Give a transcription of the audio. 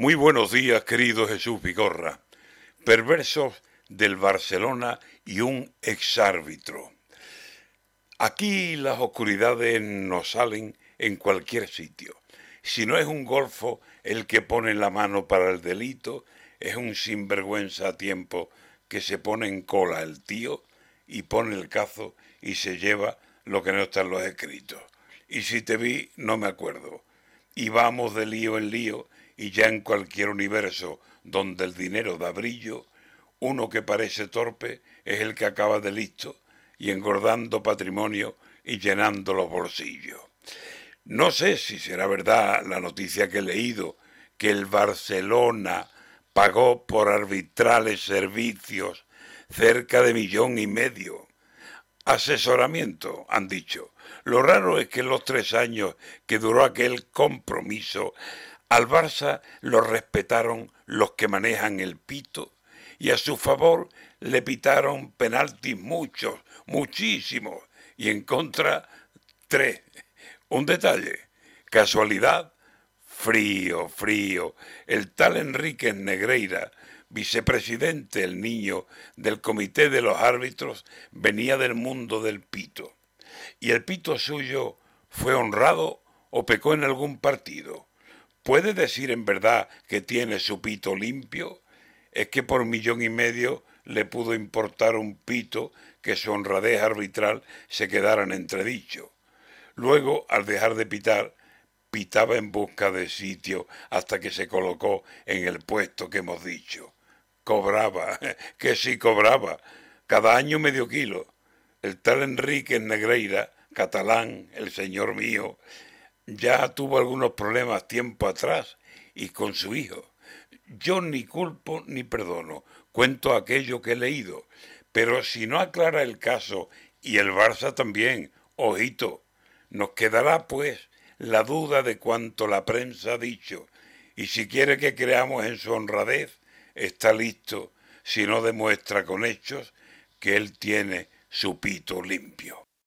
Muy buenos días, querido Jesús Vigorra. Perversos del Barcelona y un exárbitro. Aquí las oscuridades nos salen en cualquier sitio. Si no es un golfo el que pone la mano para el delito, es un sinvergüenza a tiempo que se pone en cola el tío y pone el cazo y se lleva lo que no está en los escritos. Y si te vi, no me acuerdo. Y vamos de lío en lío y ya en cualquier universo donde el dinero da brillo, uno que parece torpe es el que acaba de listo y engordando patrimonio y llenando los bolsillos. No sé si será verdad la noticia que he leído, que el Barcelona pagó por arbitrales servicios cerca de millón y medio. Asesoramiento, han dicho. Lo raro es que en los tres años que duró aquel compromiso al Barça lo respetaron los que manejan el pito y a su favor le pitaron penaltis muchos, muchísimos, y en contra tres. Un detalle, casualidad, frío, frío. El tal Enrique Negreira, vicepresidente, el niño del comité de los árbitros, venía del mundo del pito. Y el pito suyo fue honrado o pecó en algún partido. ¿Puede decir en verdad que tiene su pito limpio? Es que por millón y medio le pudo importar un pito que su honradez arbitral se quedara en entredicho. Luego, al dejar de pitar, pitaba en busca de sitio hasta que se colocó en el puesto que hemos dicho. Cobraba, que sí cobraba, cada año medio kilo. El tal Enrique Negreira, catalán, el señor mío, ya tuvo algunos problemas tiempo atrás y con su hijo. Yo ni culpo ni perdono, cuento aquello que he leído, pero si no aclara el caso y el Barça también, ojito, nos quedará pues la duda de cuanto la prensa ha dicho, y si quiere que creamos en su honradez, está listo si no demuestra con hechos que él tiene su pito limpio.